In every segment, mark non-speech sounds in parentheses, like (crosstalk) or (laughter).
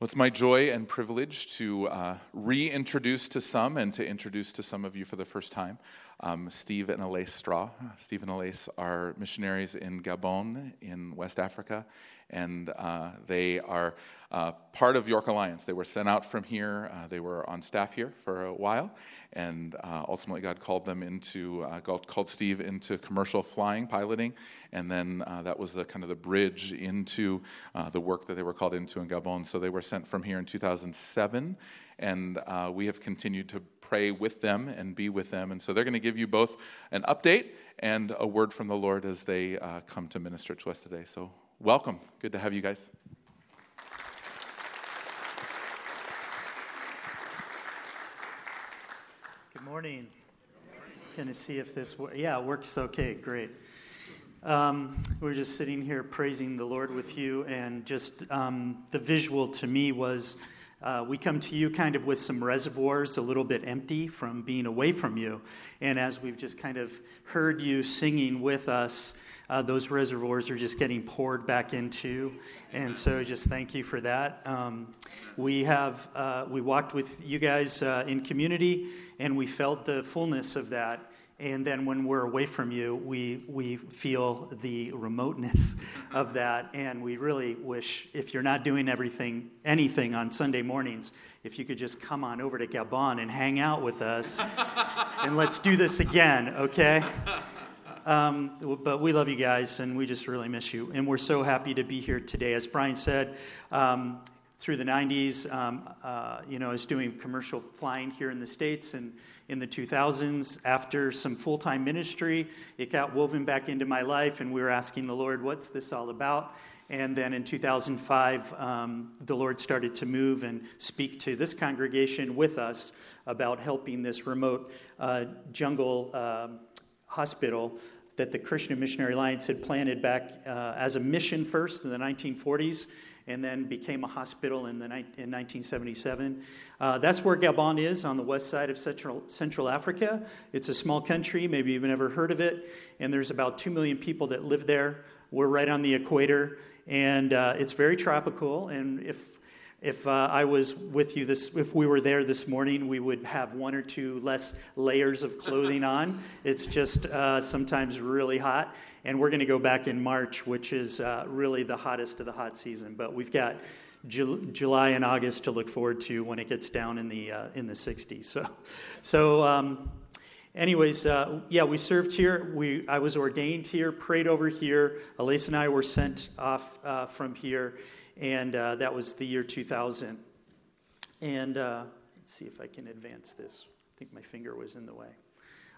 Well, it's my joy and privilege to uh, reintroduce to some and to introduce to some of you for the first time um, Steve and Elise Straw. Steve and Elise are missionaries in Gabon in West Africa, and uh, they are uh, part of York Alliance. They were sent out from here, uh, they were on staff here for a while, and uh, ultimately God called them into, uh, called Steve into commercial flying, piloting, and then uh, that was the kind of the bridge into the work that they were called into in Gabon. So they were sent from here in 2007, and we have continued to pray with them and be with them. And so they're going to give you both an update and a word from the Lord as they uh, come to minister to us today. So welcome. Good to have you guys. Good morning. To see if this, yeah, works okay, great. Um, we're just sitting here praising the Lord with you, and just um, the visual to me was uh, we come to you kind of with some reservoirs a little bit empty from being away from you. And as we've just kind of heard you singing with us, uh, those reservoirs are just getting poured back into. And so just thank you for that. Um, we have, uh, we walked with you guys uh, in community, and we felt the fullness of that and then when we're away from you, we, we feel the remoteness of that. And we really wish, if you're not doing everything, anything on Sunday mornings, if you could just come on over to Gabon and hang out with us. and let's do this again, okay? Um, but we love you guys, and we just really miss you. And we're so happy to be here today. As Brian said, um, through the 90s, um, uh, you know, I was doing commercial flying here in the States, and in the 2000s after some full time ministry. It got woven back into my life, and we were asking the Lord, what's this all about? And then in 2005, um, the Lord started to move and speak to this congregation with us about helping this remote uh, jungle uh, hospital that the Christian Missionary Alliance had planted back uh, as a mission first in the 1940s and then became a hospital in, the, in 1977. Uh, that's where Gabon is on the west side of Central, Central Africa. It's a small country, maybe you've never heard of it, and there's about 2 million people that live there. We're right on the equator, and uh, it's very tropical. And if if uh, I was with you this, if we were there this morning, we would have one or two less layers of clothing (laughs) on. It's just uh, sometimes really hot, and we're going to go back in March, which is uh, really the hottest of the hot season. But we've got Ju- July and August to look forward to when it gets down in the uh, in the 60s. So, so. Um, anyways, uh, yeah, we served here. We, I was ordained here, prayed over here. Elise and I were sent off uh, from here, and uh, that was the year 2000. And uh, let's see if I can advance this. I think my finger was in the way.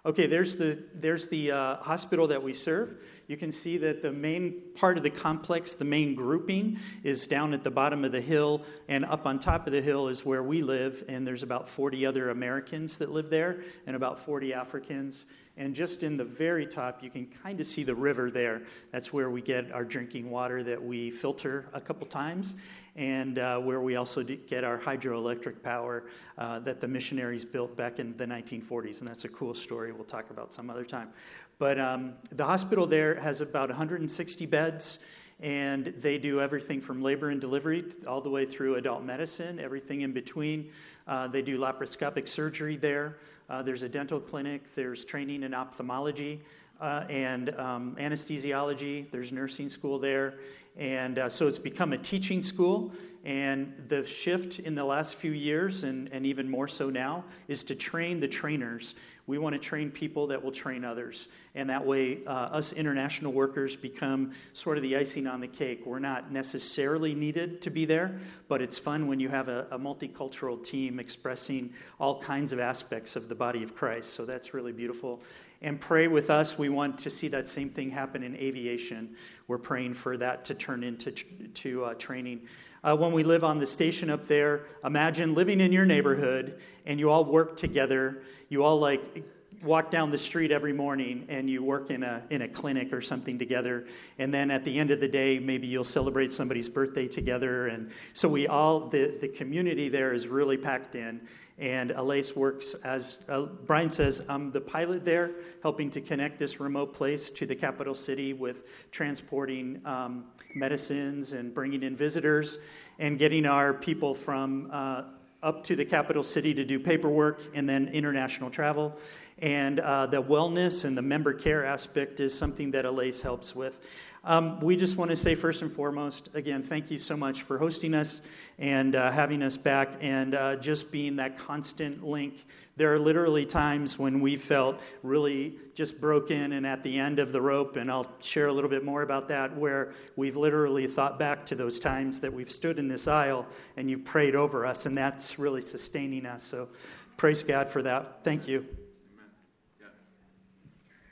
Okay, there's the, there's the uh, hospital that we serve. You can see that the main part of the complex, the main grouping, is down at the bottom of the hill, and up on top of the hill is where we live, and there's about 40 other Americans that live there, and about 40 Africans. And just in the very top, you can kind of see the river there. That's where we get our drinking water that we filter a couple times, and uh, where we also get our hydroelectric power uh, that the missionaries built back in the 1940s. And that's a cool story we'll talk about some other time. But um, the hospital there has about 160 beds and they do everything from labor and delivery all the way through adult medicine, everything in between. Uh, they do laparoscopic surgery there. Uh, there's a dental clinic, there's training in ophthalmology uh, and um, anesthesiology, there's nursing school there. And uh, so it's become a teaching school. And the shift in the last few years, and, and even more so now, is to train the trainers. We want to train people that will train others. And that way, uh, us international workers become sort of the icing on the cake. We're not necessarily needed to be there, but it's fun when you have a, a multicultural team expressing all kinds of aspects of the body of Christ. So that's really beautiful and pray with us. We want to see that same thing happen in aviation. We're praying for that to turn into to, uh, training. Uh, when we live on the station up there, imagine living in your neighborhood and you all work together. You all like walk down the street every morning and you work in a, in a clinic or something together. And then at the end of the day, maybe you'll celebrate somebody's birthday together. And so we all, the, the community there is really packed in. And Elise works as uh, Brian says, I'm the pilot there, helping to connect this remote place to the capital city with transporting um, medicines and bringing in visitors and getting our people from uh, up to the capital city to do paperwork and then international travel. And uh, the wellness and the member care aspect is something that Elise helps with. Um, we just want to say, first and foremost, again, thank you so much for hosting us and uh, having us back and uh, just being that constant link. There are literally times when we felt really just broken and at the end of the rope, and I'll share a little bit more about that, where we've literally thought back to those times that we've stood in this aisle and you've prayed over us, and that's really sustaining us. So praise God for that. Thank you.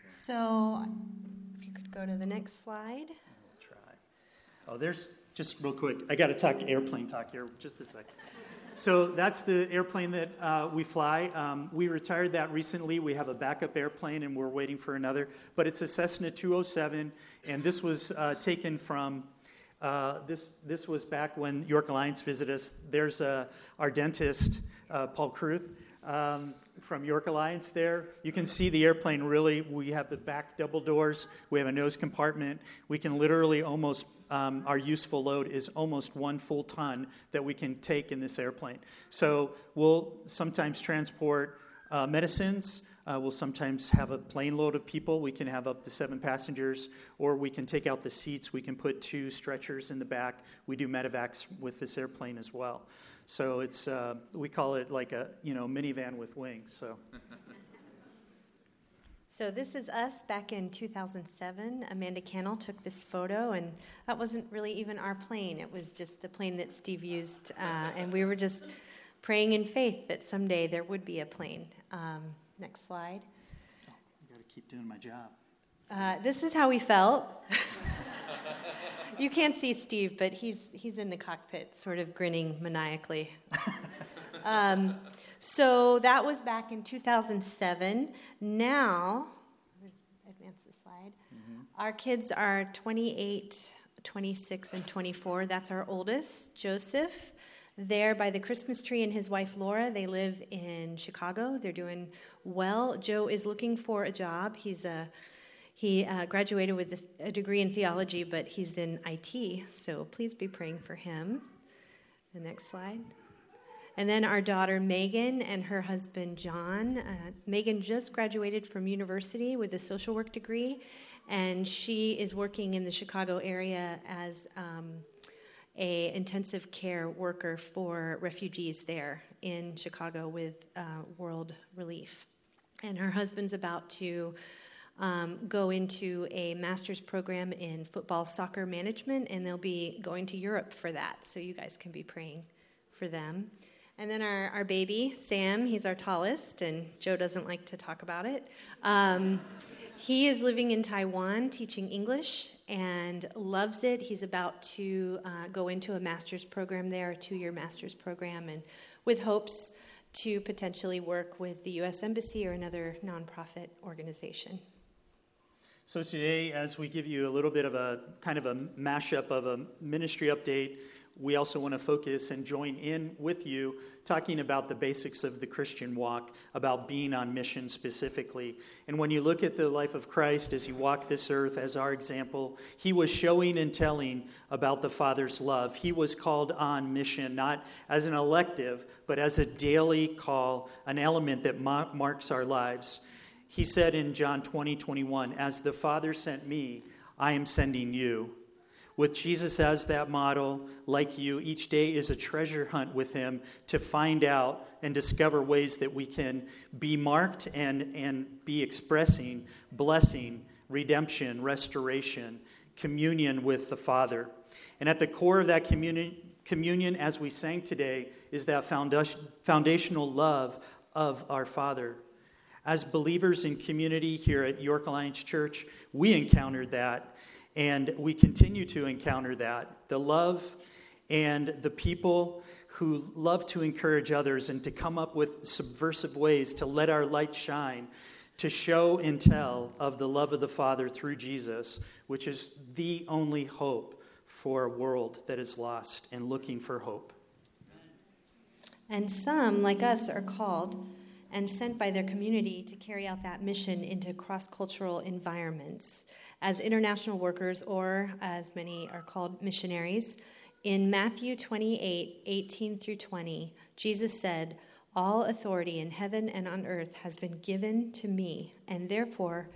So, if you could go to the next slide. I'll try. Oh, there's just real quick. I got to talk airplane talk here. Just a second. So that's the airplane that uh, we fly. Um, we retired that recently. We have a backup airplane, and we're waiting for another. But it's a Cessna 207, and this was uh, taken from. Uh, this this was back when York Alliance visited us. There's uh, our dentist, uh, Paul Kruth. Um, from York Alliance there. You can see the airplane really. We have the back double doors, we have a nose compartment. We can literally almost, um, our useful load is almost one full ton that we can take in this airplane. So we'll sometimes transport uh, medicines. Uh, we'll sometimes have a plane load of people. We can have up to seven passengers, or we can take out the seats. We can put two stretchers in the back. We do medevacs with this airplane as well. So it's uh, we call it like a you know minivan with wings. So. (laughs) So this is us back in 2007. Amanda Cannell took this photo, and that wasn't really even our plane. It was just the plane that Steve used, uh, and we were just praying in faith that someday there would be a plane. Um, next slide. Oh, I got to keep doing my job. Uh, this is how we felt. (laughs) you can't see Steve, but he's, he's in the cockpit, sort of grinning maniacally. (laughs) um, so that was back in 2007. Now, advance the slide. Mm-hmm. Our kids are 28, 26, and 24. That's our oldest, Joseph. There by the Christmas tree and his wife Laura. They live in Chicago. They're doing well. Joe is looking for a job. He's a he uh, graduated with a degree in theology, but he's in IT, so please be praying for him. The next slide. And then our daughter Megan and her husband John. Uh, Megan just graduated from university with a social work degree, and she is working in the Chicago area as um, a intensive care worker for refugees there in Chicago with uh, World Relief. And her husband's about to um, go into a master's program in football soccer management, and they'll be going to Europe for that. So you guys can be praying for them. And then our, our baby, Sam, he's our tallest, and Joe doesn't like to talk about it. Um, he is living in Taiwan teaching English and loves it. He's about to uh, go into a master's program there, a two year master's program, and with hopes to potentially work with the U.S. Embassy or another nonprofit organization. So, today, as we give you a little bit of a kind of a mashup of a ministry update, we also want to focus and join in with you talking about the basics of the Christian walk, about being on mission specifically. And when you look at the life of Christ as he walked this earth as our example, he was showing and telling about the Father's love. He was called on mission, not as an elective, but as a daily call, an element that marks our lives. He said in John 20, 21, As the Father sent me, I am sending you. With Jesus as that model, like you, each day is a treasure hunt with him to find out and discover ways that we can be marked and, and be expressing blessing, redemption, restoration, communion with the Father. And at the core of that communion, communion as we sang today, is that foundational love of our Father. As believers in community here at York Alliance Church, we encountered that and we continue to encounter that. The love and the people who love to encourage others and to come up with subversive ways to let our light shine, to show and tell of the love of the Father through Jesus, which is the only hope for a world that is lost and looking for hope. And some, like us, are called and sent by their community to carry out that mission into cross cultural environments as international workers, or as many are called missionaries. In Matthew 28 18 through 20, Jesus said, All authority in heaven and on earth has been given to me, and therefore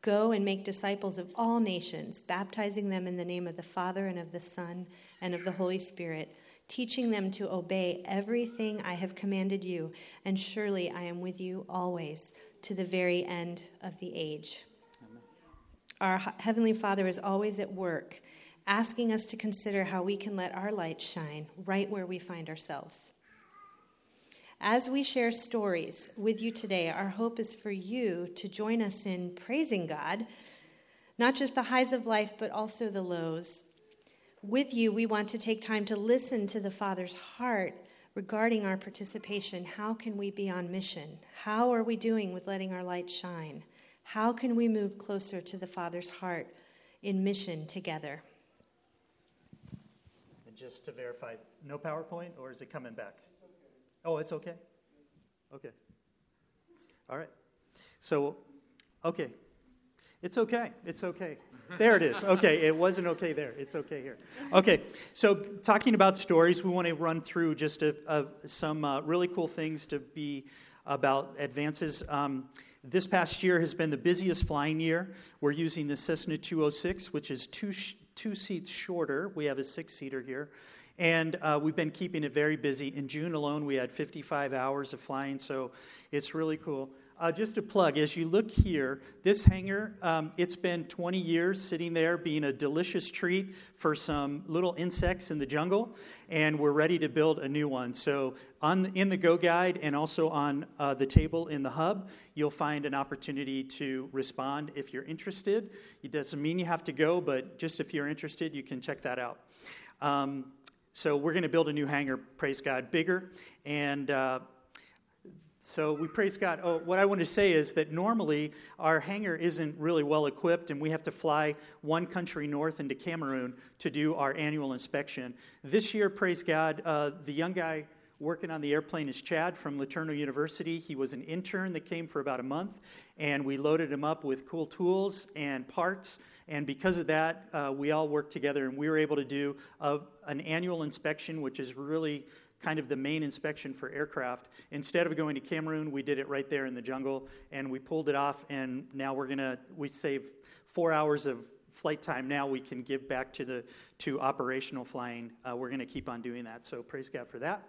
go and make disciples of all nations, baptizing them in the name of the Father and of the Son and of the Holy Spirit teaching them to obey everything I have commanded you, and surely I am with you always to the very end of the age. Amen. Our Heavenly Father is always at work, asking us to consider how we can let our light shine right where we find ourselves. As we share stories with you today, our hope is for you to join us in praising God, not just the highs of life, but also the lows with you, we want to take time to listen to the Father's heart regarding our participation. How can we be on mission? How are we doing with letting our light shine? How can we move closer to the Father's heart in mission together? And just to verify, no PowerPoint, or is it coming back? Oh, it's okay? Okay. All right. So, okay. It's okay. It's okay. There it is. Okay, it wasn't okay there. It's okay here. Okay, so talking about stories, we want to run through just a, a, some uh, really cool things to be about advances. Um, this past year has been the busiest flying year. We're using the Cessna 206, which is two, sh- two seats shorter. We have a six seater here. And uh, we've been keeping it very busy. In June alone, we had 55 hours of flying, so it's really cool. Uh, just a plug, as you look here, this hangar, um, it's been 20 years sitting there being a delicious treat for some little insects in the jungle, and we're ready to build a new one. So, on the, in the Go Guide and also on uh, the table in the hub, you'll find an opportunity to respond if you're interested. It doesn't mean you have to go, but just if you're interested, you can check that out. Um, so, we're going to build a new hangar, praise God, bigger, and uh, so we praise God. Oh, what I want to say is that normally our hangar isn't really well equipped, and we have to fly one country north into Cameroon to do our annual inspection. This year, praise God, uh, the young guy working on the airplane is Chad from LeTourneau University. He was an intern that came for about a month, and we loaded him up with cool tools and parts. And because of that, uh, we all worked together, and we were able to do a, an annual inspection, which is really kind of the main inspection for aircraft. Instead of going to Cameroon, we did it right there in the jungle, and we pulled it off. And now we're gonna we save four hours of flight time. Now we can give back to the to operational flying. Uh, we're gonna keep on doing that. So praise God for that.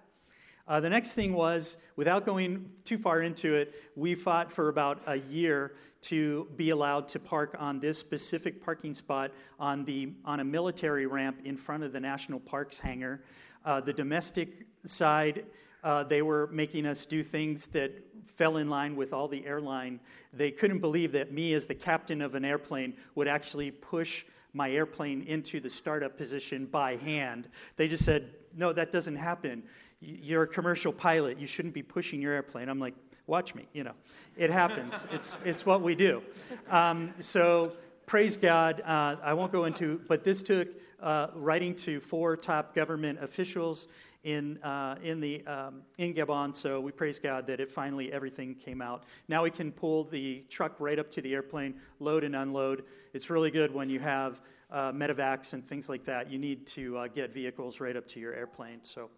Uh, the next thing was, without going too far into it, we fought for about a year to be allowed to park on this specific parking spot on the on a military ramp in front of the national parks hangar. Uh, the domestic side, uh, they were making us do things that fell in line with all the airline. They couldn't believe that me, as the captain of an airplane, would actually push my airplane into the startup position by hand. They just said, No, that doesn't happen. You're a commercial pilot. You shouldn't be pushing your airplane. I'm like, Watch me, you know. It happens. it's, it's what we do. Um, so, praise God. Uh, I won't go into, but this took uh, writing to four top government officials in, uh, in, the, um, in Gabon. So we praise God that it finally everything came out. Now we can pull the truck right up to the airplane, load and unload. It's really good when you have uh, medevacs and things like that. You need to uh, get vehicles right up to your airplane. So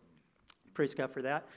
praise God for that.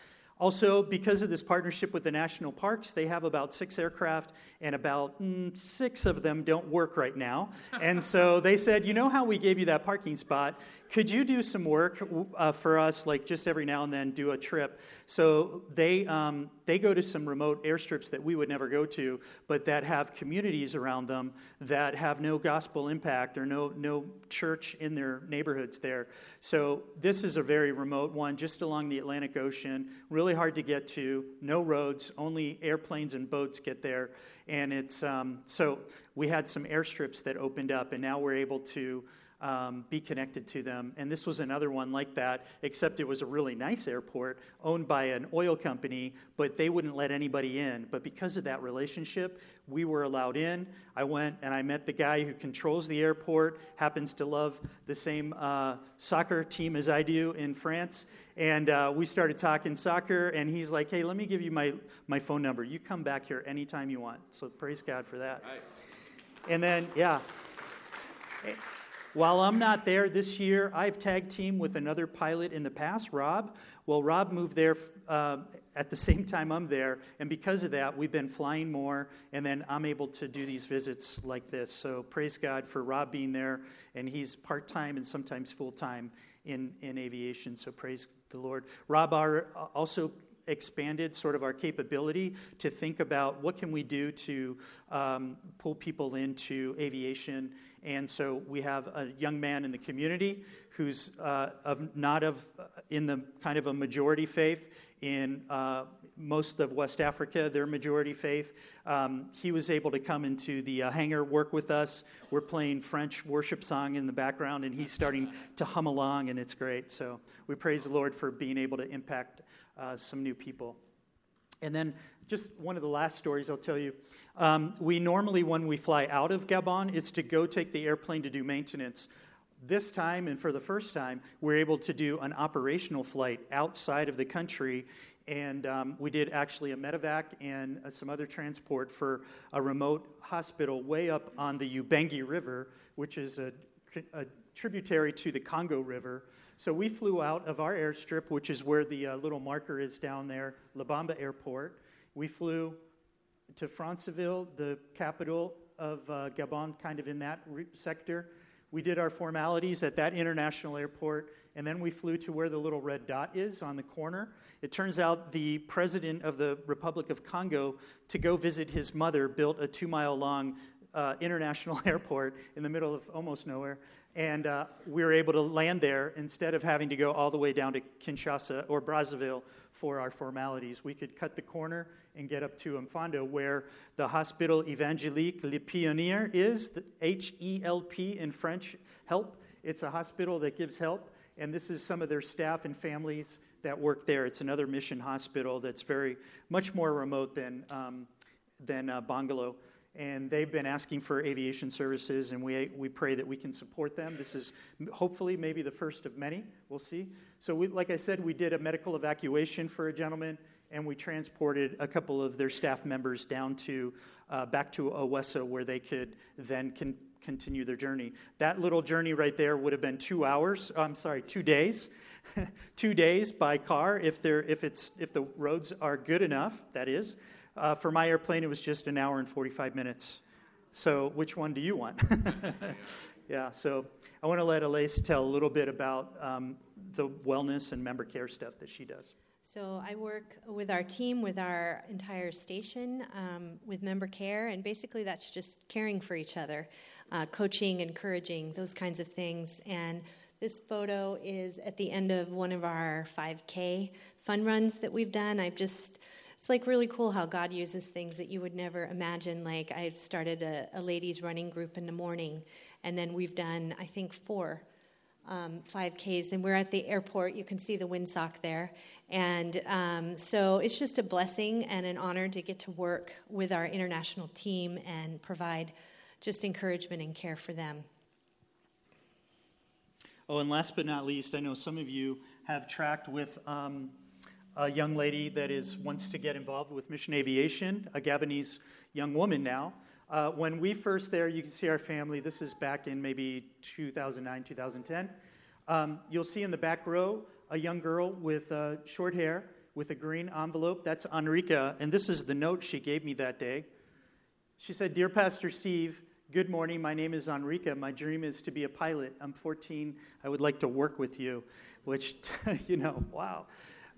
Also, because of this partnership with the national parks, they have about six aircraft, and about mm, six of them don't work right now. And so they said, You know how we gave you that parking spot? Could you do some work uh, for us, like just every now and then do a trip? So they, um, they go to some remote airstrips that we would never go to, but that have communities around them that have no gospel impact or no, no church in their neighborhoods there. So this is a very remote one, just along the Atlantic Ocean, really hard to get to, no roads, only airplanes and boats get there. And it's um, so we had some airstrips that opened up, and now we're able to um, be connected to them. And this was another one like that, except it was a really nice airport owned by an oil company, but they wouldn't let anybody in. But because of that relationship, we were allowed in. I went and I met the guy who controls the airport, happens to love the same uh, soccer team as I do in France. And uh, we started talking soccer, and he's like, hey, let me give you my, my phone number. You come back here anytime you want. So praise God for that. Right. And then, yeah. While I'm not there this year, I've tag team with another pilot in the past, Rob. Well, Rob moved there uh, at the same time I'm there, and because of that, we've been flying more, and then I'm able to do these visits like this. So praise God for Rob being there, and he's part time and sometimes full time in, in aviation. So praise the Lord. Rob also expanded sort of our capability to think about what can we do to um, pull people into aviation and so we have a young man in the community who's uh, of, not of in the kind of a majority faith in uh, most of West Africa, their majority faith. Um, he was able to come into the uh, hangar, work with us. We're playing French worship song in the background, and he's starting to hum along, and it's great. So we praise the Lord for being able to impact uh, some new people. And then just one of the last stories I'll tell you. Um, we normally, when we fly out of Gabon, it's to go take the airplane to do maintenance. This time, and for the first time, we're able to do an operational flight outside of the country. And um, we did actually a medevac and uh, some other transport for a remote hospital way up on the Ubangi River, which is a, a tributary to the Congo River. So we flew out of our airstrip, which is where the uh, little marker is down there, Lebamba Airport. We flew to Franceville, the capital of uh, Gabon, kind of in that re- sector. We did our formalities at that international airport, and then we flew to where the little red dot is on the corner. It turns out the president of the Republic of Congo, to go visit his mother, built a two mile long uh, international (laughs) airport in the middle of almost nowhere. And uh, we were able to land there instead of having to go all the way down to Kinshasa or Brazzaville for our formalities. We could cut the corner and get up to Impfondo, where the Hospital Evangelique Le Pionnier is, H E L P in French, help. It's a hospital that gives help, and this is some of their staff and families that work there. It's another mission hospital that's very much more remote than, um, than uh, and they've been asking for aviation services, and we, we pray that we can support them. This is hopefully maybe the first of many. We'll see. So, we, like I said, we did a medical evacuation for a gentleman, and we transported a couple of their staff members down to uh, back to Ouesso, where they could then con- continue their journey. That little journey right there would have been two hours. I'm sorry, two days. (laughs) two days by car if, if, it's, if the roads are good enough, that is. Uh, for my airplane, it was just an hour and 45 minutes. So, which one do you want? (laughs) yeah, so I want to let Elise tell a little bit about um, the wellness and member care stuff that she does. So, I work with our team, with our entire station, um, with member care, and basically that's just caring for each other, uh, coaching, encouraging, those kinds of things. And this photo is at the end of one of our 5K fun runs that we've done. I've just it's like really cool how God uses things that you would never imagine. Like I started a, a ladies running group in the morning, and then we've done I think four um, 5Ks, and we're at the airport. You can see the windsock there, and um, so it's just a blessing and an honor to get to work with our international team and provide just encouragement and care for them. Oh, and last but not least, I know some of you have tracked with. Um, a young lady that is wants to get involved with mission aviation, a Gabonese young woman now. Uh, when we first there, you can see our family. This is back in maybe 2009, 2010. Um, you'll see in the back row a young girl with uh, short hair with a green envelope. That's Enrica, and this is the note she gave me that day. She said, Dear Pastor Steve, good morning. My name is Enrica. My dream is to be a pilot. I'm 14. I would like to work with you, which, (laughs) you know, wow.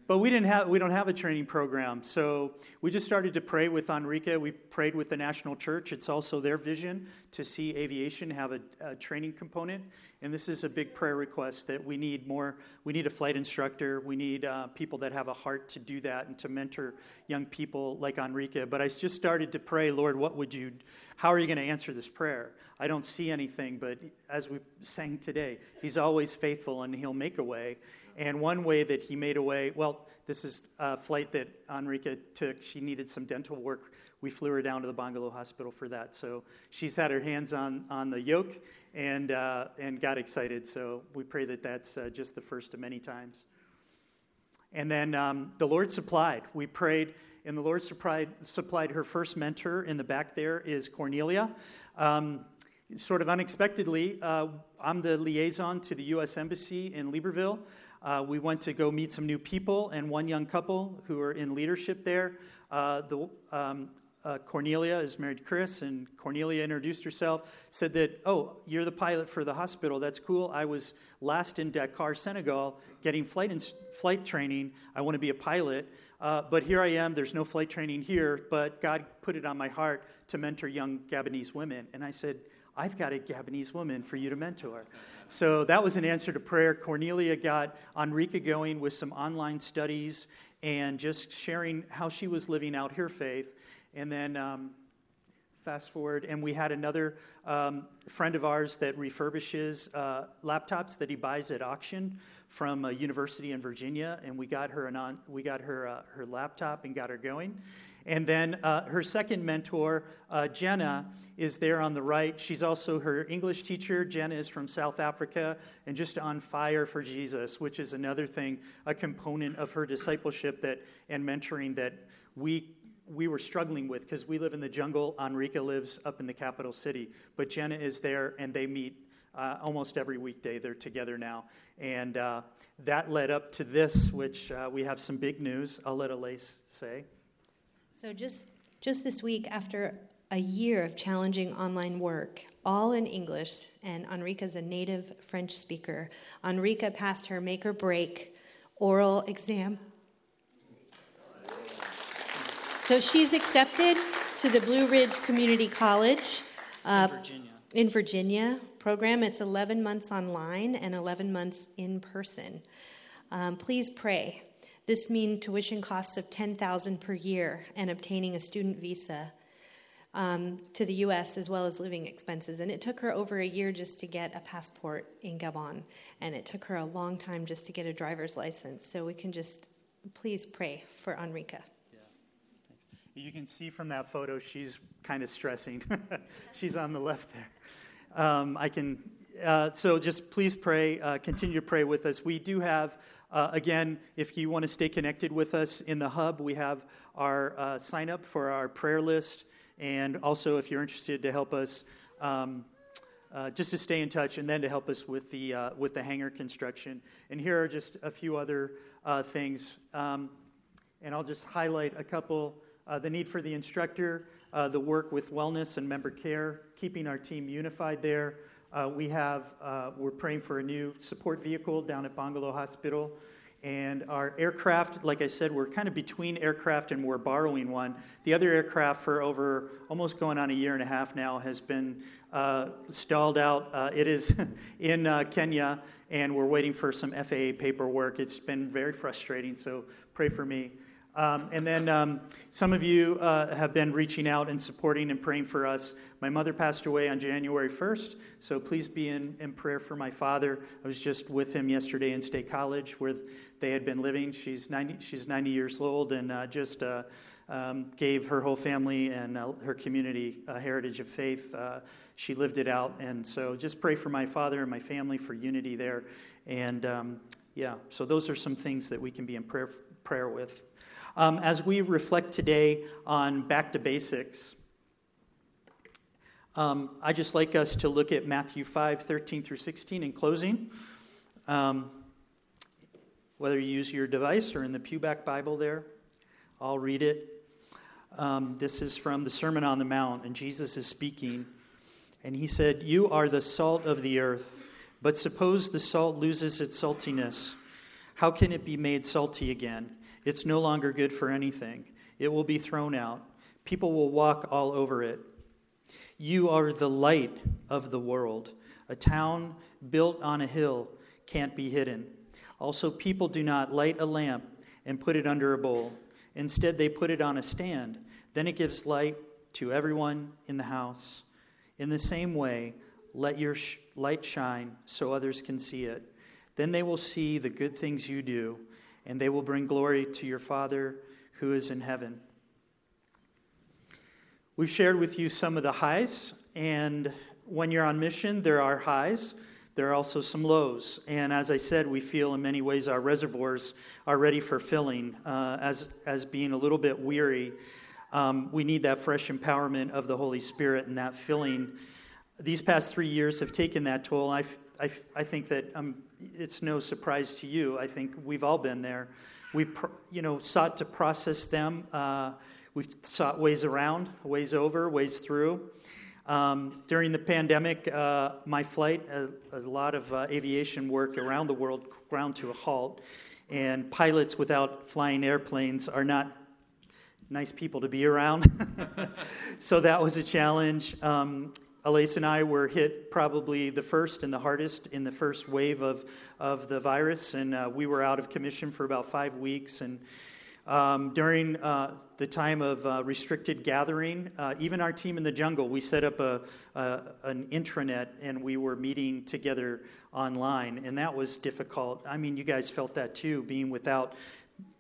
But we didn't have we don't have a training program so we just started to pray with Enrica. we prayed with the national church it's also their vision to see aviation have a, a, training component and this is a big prayer request that we need more we need a flight instructor we need uh, people that have a heart to do that and to mentor young people like Enrica. but i just started to pray lord what would you how are you going to answer this prayer i don't see anything but as we sang today he's always faithful and he'll make a way and one way that he made a way, well, this is a flight that Enrica took. She needed some dental work. We flew her down to the Bongolo Hospital for that. So she's had her hands on, on the yoke and, uh, and got excited. So we pray that that's uh, just the first of many times. And then um, the Lord supplied. We prayed, and the Lord supplied, supplied her first mentor in the back there is Cornelia. Um, sort of unexpectedly, uh, I'm the liaison to the U.S. Embassy in Libreville. Uh, we went to go meet some new people and one young couple who are in leadership there. Uh, the, um, uh, Cornelia is married to Chris, and Cornelia introduced herself, said that, Oh, you're the pilot for the hospital. That's cool. I was last in Dakar, Senegal, getting flight, flight training. I want to be a pilot. Uh, but here I am. There's no flight training here, but God put it on my heart to mentor young Gabonese women. And I said, I've got a Gabonese woman for you to mentor. So that was an answer to prayer. Cornelia got Enrica going with some online studies and just sharing how she was living out her faith. And then um, fast forward, and we had another um, friend of ours that refurbishes uh, laptops that he buys at auction from a university in Virginia, and we got her an on, we got her uh, her laptop and got her going. And then uh, her second mentor, uh, Jenna, is there on the right. She's also her English teacher. Jenna is from South Africa and just on fire for Jesus, which is another thing, a component of her discipleship that and mentoring that we we were struggling with because we live in the jungle. Enrica lives up in the capital city, but Jenna is there, and they meet uh, almost every weekday. They're together now, and uh, that led up to this, which uh, we have some big news. I'll let Elise say. So just just this week, after a year of challenging online work, all in English, and Enrica's a native French speaker, Enrica passed her make or break oral exam. So she's accepted to the Blue Ridge Community College uh, in, Virginia. in Virginia program. It's 11 months online and 11 months in person. Um, please pray this means tuition costs of 10000 per year and obtaining a student visa um, to the U.S. as well as living expenses. And it took her over a year just to get a passport in Gabon, and it took her a long time just to get a driver's license. So we can just please pray for Enrica. You can see from that photo she's kind of stressing. (laughs) she's on the left there. Um, I can. Uh, so just please pray. Uh, continue to pray with us. We do have uh, again, if you want to stay connected with us in the hub, we have our uh, sign up for our prayer list. And also, if you're interested to help us, um, uh, just to stay in touch, and then to help us with the uh, with the hangar construction. And here are just a few other things. Um, and I'll just highlight a couple: uh, the need for the instructor, the work with wellness and member care, keeping our team unified there. Uh, we have, uh, we're praying for a new support vehicle down at Bongolo Hospital. And our aircraft, like I said, we're kind of between aircraft and we're borrowing one. The other aircraft, for over almost going on a year and a half now, has been uh, stalled out. Uh, it is (laughs) in uh, Kenya, and we're waiting for some FAA paperwork. It's been very frustrating, so pray for me. Um, and then um, some of you uh, have been reaching out and supporting and praying for us. My mother passed away on January 1st, so please be in, in prayer for my father. I was just with him yesterday in State College where they had been living. She's 90, she's 90 years old and uh, just uh, um, gave her whole family and uh, her community a heritage of faith. Uh, she lived it out. And so just pray for my father and my family for unity there. And um, yeah, so those are some things that we can be in prayer, prayer with. Um, as we reflect today on back to basics, um, I just like us to look at Matthew 5 13 through 16 in closing. Um, whether you use your device or in the Pewback Bible there, I'll read it. Um, this is from the Sermon on the Mount, and Jesus is speaking. And he said, You are the salt of the earth, but suppose the salt loses its saltiness. How can it be made salty again? It's no longer good for anything. It will be thrown out. People will walk all over it. You are the light of the world. A town built on a hill can't be hidden. Also, people do not light a lamp and put it under a bowl. Instead, they put it on a stand. Then it gives light to everyone in the house. In the same way, let your sh- light shine so others can see it. Then they will see the good things you do, and they will bring glory to your Father who is in heaven. We've shared with you some of the highs, and when you're on mission, there are highs. There are also some lows. And as I said, we feel in many ways our reservoirs are ready for filling. Uh, as, as being a little bit weary, um, we need that fresh empowerment of the Holy Spirit and that filling. These past three years have taken that toll. I, I, I think that um, it's no surprise to you. I think we've all been there. We, you know, sought to process them. Uh, we've sought ways around, ways over, ways through. Um, during the pandemic, uh, my flight, a, a lot of uh, aviation work around the world ground to a halt, and pilots without flying airplanes are not nice people to be around. (laughs) so that was a challenge. Um, Elise and I were hit probably the first and the hardest in the first wave of, of the virus, and uh, we were out of commission for about five weeks. And um, during uh, the time of uh, restricted gathering, uh, even our team in the jungle, we set up a, a, an intranet and we were meeting together online, and that was difficult. I mean, you guys felt that too. Being without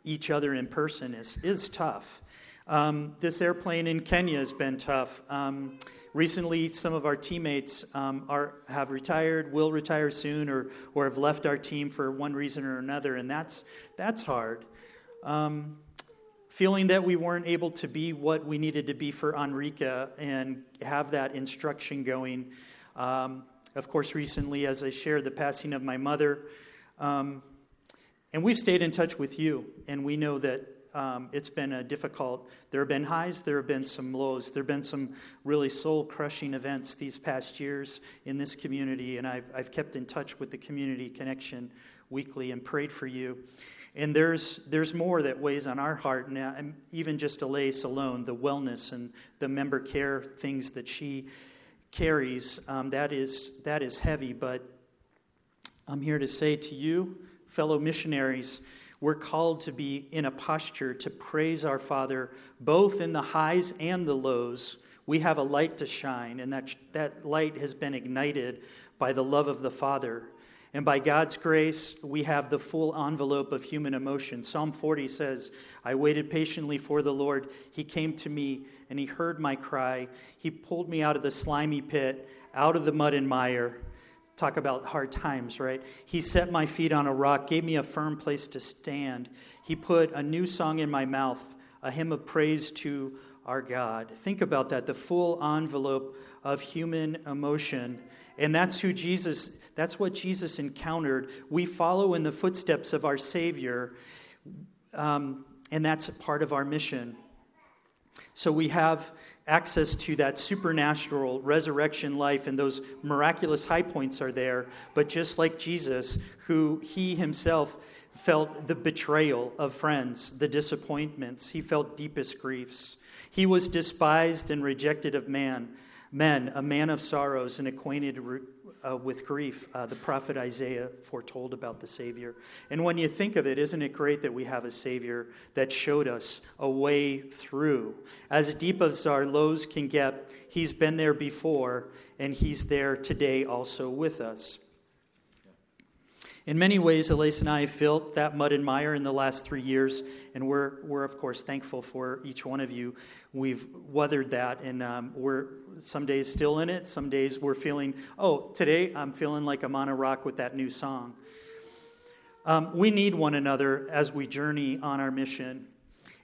each other in person is, is tough. Um, this airplane in Kenya has been tough. Um, recently, some of our teammates um, are, have retired, will retire soon, or, or have left our team for one reason or another, and that's, that's hard um, feeling that we weren't able to be what we needed to be for Enrica and have that instruction going. Um, of course, recently, as I shared the passing of my mother, um, and we've stayed in touch with you, and we know that um, it's been a difficult. There have been highs, there have been some lows, there have been some really soul crushing events these past years in this community, and I've, I've kept in touch with the community connection weekly and prayed for you. And there's, there's more that weighs on our heart now, and even just Elise alone, the wellness and the member care things that she carries, um, that, is, that is heavy. But I'm here to say to you, fellow missionaries, we're called to be in a posture to praise our Father both in the highs and the lows. We have a light to shine, and that, that light has been ignited by the love of the Father. And by God's grace, we have the full envelope of human emotion. Psalm 40 says, I waited patiently for the Lord. He came to me and he heard my cry. He pulled me out of the slimy pit, out of the mud and mire. Talk about hard times, right? He set my feet on a rock, gave me a firm place to stand. He put a new song in my mouth, a hymn of praise to our God. Think about that the full envelope of human emotion. And that's who Jesus that's what Jesus encountered. We follow in the footsteps of our Savior, um, and that's part of our mission. So we have access to that supernatural resurrection life, and those miraculous high points are there. But just like Jesus, who he himself felt the betrayal of friends, the disappointments, he felt deepest griefs. He was despised and rejected of man, men, a man of sorrows and acquainted uh, with grief, uh, the prophet Isaiah foretold about the Savior. And when you think of it, isn't it great that we have a Savior that showed us a way through? As deep as our lows can get, He's been there before, and He's there today also with us. In many ways, Elise and I have felt that mud and mire in the last three years, and we're, we're of course, thankful for each one of you. We've weathered that, and um, we're some days still in it. Some days we're feeling, oh, today I'm feeling like I'm on a rock with that new song. Um, we need one another as we journey on our mission.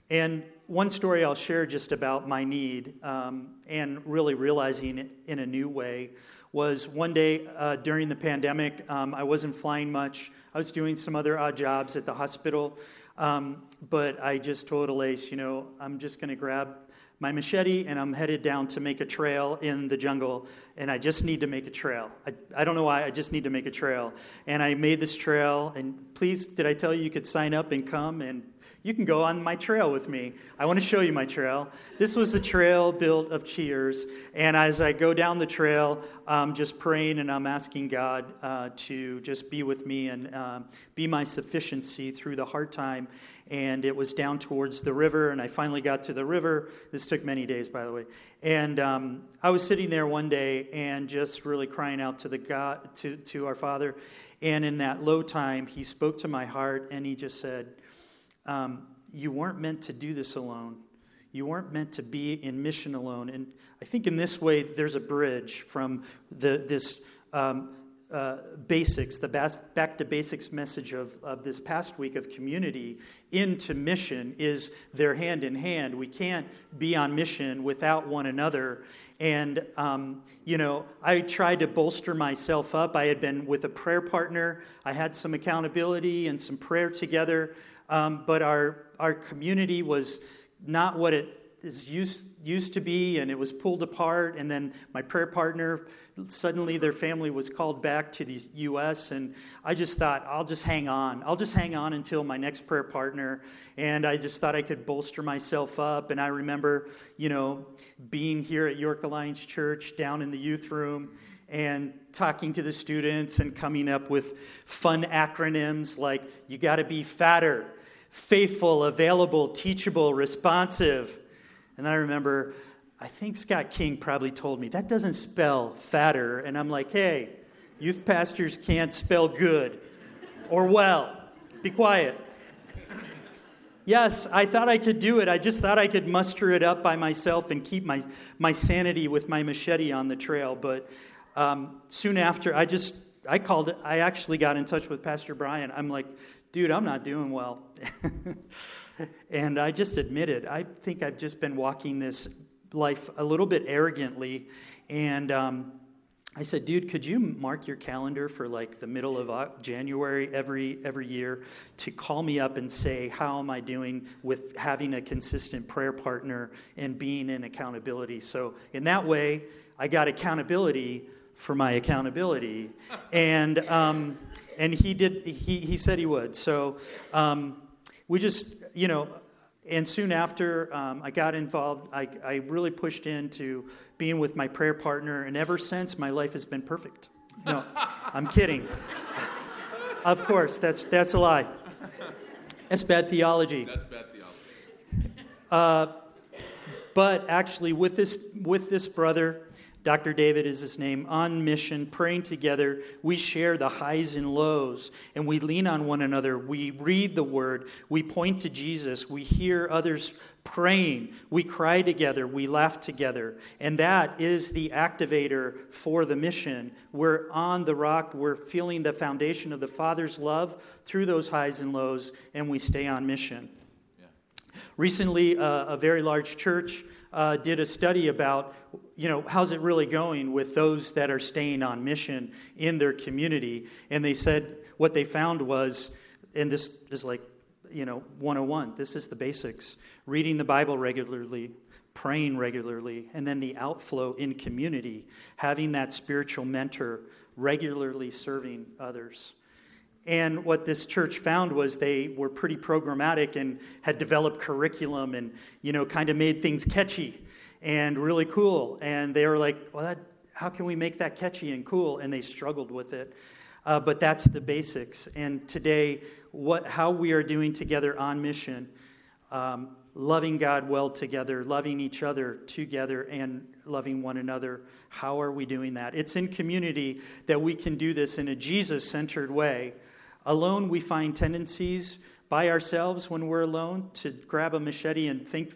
And one story I'll share just about my need um, and really realizing it in a new way was one day uh, during the pandemic, um, I wasn't flying much. I was doing some other odd jobs at the hospital, um, but I just told Elise, you know, I'm just going to grab my machete and I'm headed down to make a trail in the jungle. And I just need to make a trail. I, I don't know why, I just need to make a trail. And I made this trail. And please, did I tell you you could sign up and come and you can go on my trail with me. I want to show you my trail. This was a trail built of cheers. And as I go down the trail, I'm just praying and I'm asking God uh, to just be with me and uh, be my sufficiency through the hard time. And it was down towards the river, and I finally got to the river. This took many days, by the way. And um, I was sitting there one day and just really crying out to the God, to, to our Father. And in that low time, He spoke to my heart, and He just said, um, you weren't meant to do this alone. You weren't meant to be in mission alone. And I think in this way, there's a bridge from the, this um, uh, basics, the back to basics message of, of this past week of community into mission is they're hand in hand. We can't be on mission without one another. And, um, you know, I tried to bolster myself up. I had been with a prayer partner, I had some accountability and some prayer together um, but our, our community was not what it is used, used to be, and it was pulled apart. And then my prayer partner, suddenly their family was called back to the U.S., and I just thought, I'll just hang on. I'll just hang on until my next prayer partner. And I just thought I could bolster myself up. And I remember, you know, being here at York Alliance Church down in the youth room and talking to the students and coming up with fun acronyms like you got to be fatter, faithful, available, teachable, responsive. And I remember, I think Scott King probably told me that doesn't spell fatter. And I'm like, hey, youth pastors can't spell good or well. Be quiet. Yes, I thought I could do it. I just thought I could muster it up by myself and keep my, my sanity with my machete on the trail. But um, soon after, I just, I called I actually got in touch with Pastor Brian. I'm like, dude, I'm not doing well. (laughs) and I just admitted, I think I've just been walking this life a little bit arrogantly. And um, I said, dude, could you mark your calendar for like the middle of January every every year to call me up and say, how am I doing with having a consistent prayer partner and being in accountability? So in that way, I got accountability for my accountability. and, um, and he did, he, he said he would. So um, we just, you know, and soon after um, I got involved, I, I really pushed into being with my prayer partner, and ever since, my life has been perfect. No, I'm kidding. of course, that's, that's a lie. That's bad theology. That's bad theology. Uh, but actually, with this, with this brother, Dr. David is his name, on mission, praying together. We share the highs and lows, and we lean on one another. We read the word. We point to Jesus. We hear others praying. We cry together. We laugh together. And that is the activator for the mission. We're on the rock. We're feeling the foundation of the Father's love through those highs and lows, and we stay on mission. Yeah. Recently, uh, a very large church uh, did a study about, you know, how's it really going with those that are staying on mission in their community. And they said what they found was, and this is like, you know, 101, this is the basics reading the Bible regularly, praying regularly, and then the outflow in community, having that spiritual mentor regularly serving others. And what this church found was they were pretty programmatic and had developed curriculum and, you know, kind of made things catchy and really cool. And they were like, well, that, how can we make that catchy and cool? And they struggled with it. Uh, but that's the basics. And today, what, how we are doing together on mission, um, loving God well together, loving each other together, and loving one another. How are we doing that? It's in community that we can do this in a Jesus centered way Alone, we find tendencies by ourselves when we're alone to grab a machete and think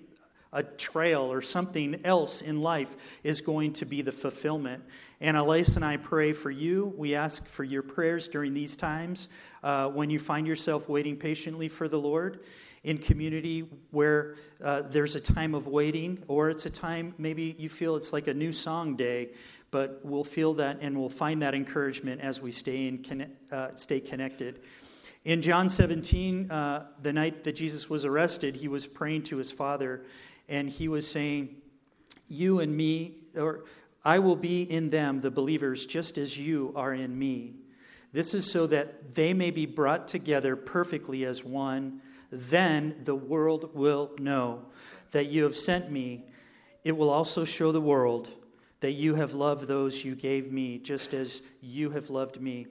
a trail or something else in life is going to be the fulfillment. And Elise and I pray for you. We ask for your prayers during these times uh, when you find yourself waiting patiently for the Lord in community where uh, there's a time of waiting, or it's a time maybe you feel it's like a new song day but we'll feel that and we'll find that encouragement as we stay, in, uh, stay connected. In John 17, uh, the night that Jesus was arrested, he was praying to his Father, and he was saying, You and me, or I will be in them, the believers, just as you are in me. This is so that they may be brought together perfectly as one. Then the world will know that you have sent me. It will also show the world that you have loved those you gave me, just as you have loved me.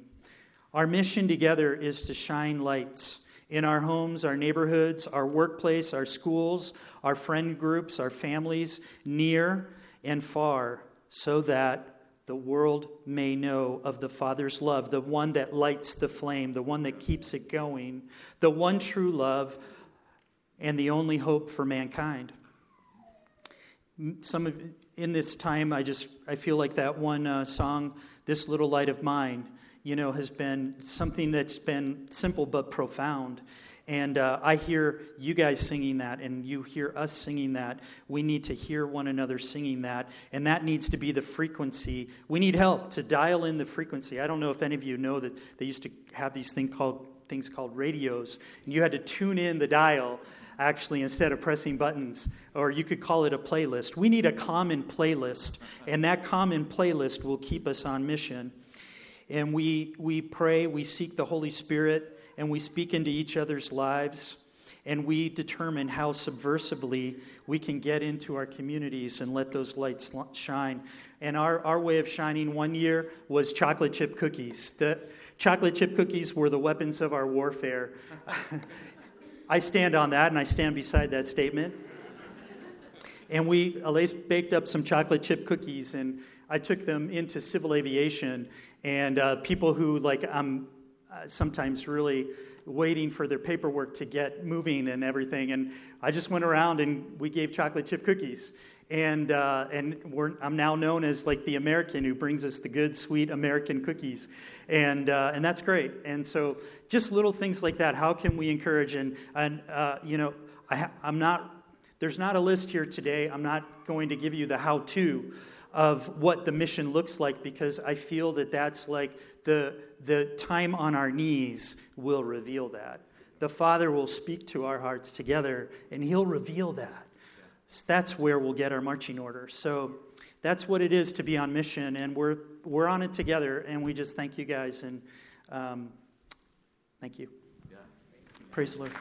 Our mission together is to shine lights in our homes, our neighborhoods, our workplace, our schools, our friend groups, our families, near and far, so that the world may know of the Father's love, the one that lights the flame, the one that keeps it going, the one true love, and the only hope for mankind. Some of in this time, I just I feel like that one uh, song, "This Little Light of Mine," you know, has been something that's been simple but profound. And uh, I hear you guys singing that, and you hear us singing that. We need to hear one another singing that, and that needs to be the frequency. We need help to dial in the frequency. I don't know if any of you know that they used to have these thing called, things called radios, and you had to tune in the dial actually instead of pressing buttons, or you could call it a playlist. We need a common playlist, and that common playlist will keep us on mission. And we, we pray, we seek the Holy Spirit, and we speak into each other's lives. And we determine how subversively we can get into our communities and let those lights shine. And our, our way of shining one year was chocolate chip cookies. The chocolate chip cookies were the weapons of our warfare. (laughs) I stand on that and I stand beside that statement. And we, Elise baked up some chocolate chip cookies and I took them into civil aviation and uh, people who like I'm uh, sometimes really waiting for their paperwork to get moving and everything. And I just went around and we gave chocolate chip cookies. And, uh, and I'm now known as like the American who brings us the good, sweet American cookies. And, uh, and that's great. And so just little things like that. How can we encourage? And, and uh, you know, I, I'm not, there's not a list here today. I'm not going to give you the how to of what the mission looks like because I feel that that's like the, the time on our knees will reveal that. The Father will speak to our hearts together and He'll reveal that. So that's where we'll get our marching order. So that's what it is to be on mission, and we're, we're on it together, and we just thank you guys and um, thank you. Yeah. Praise the Lord.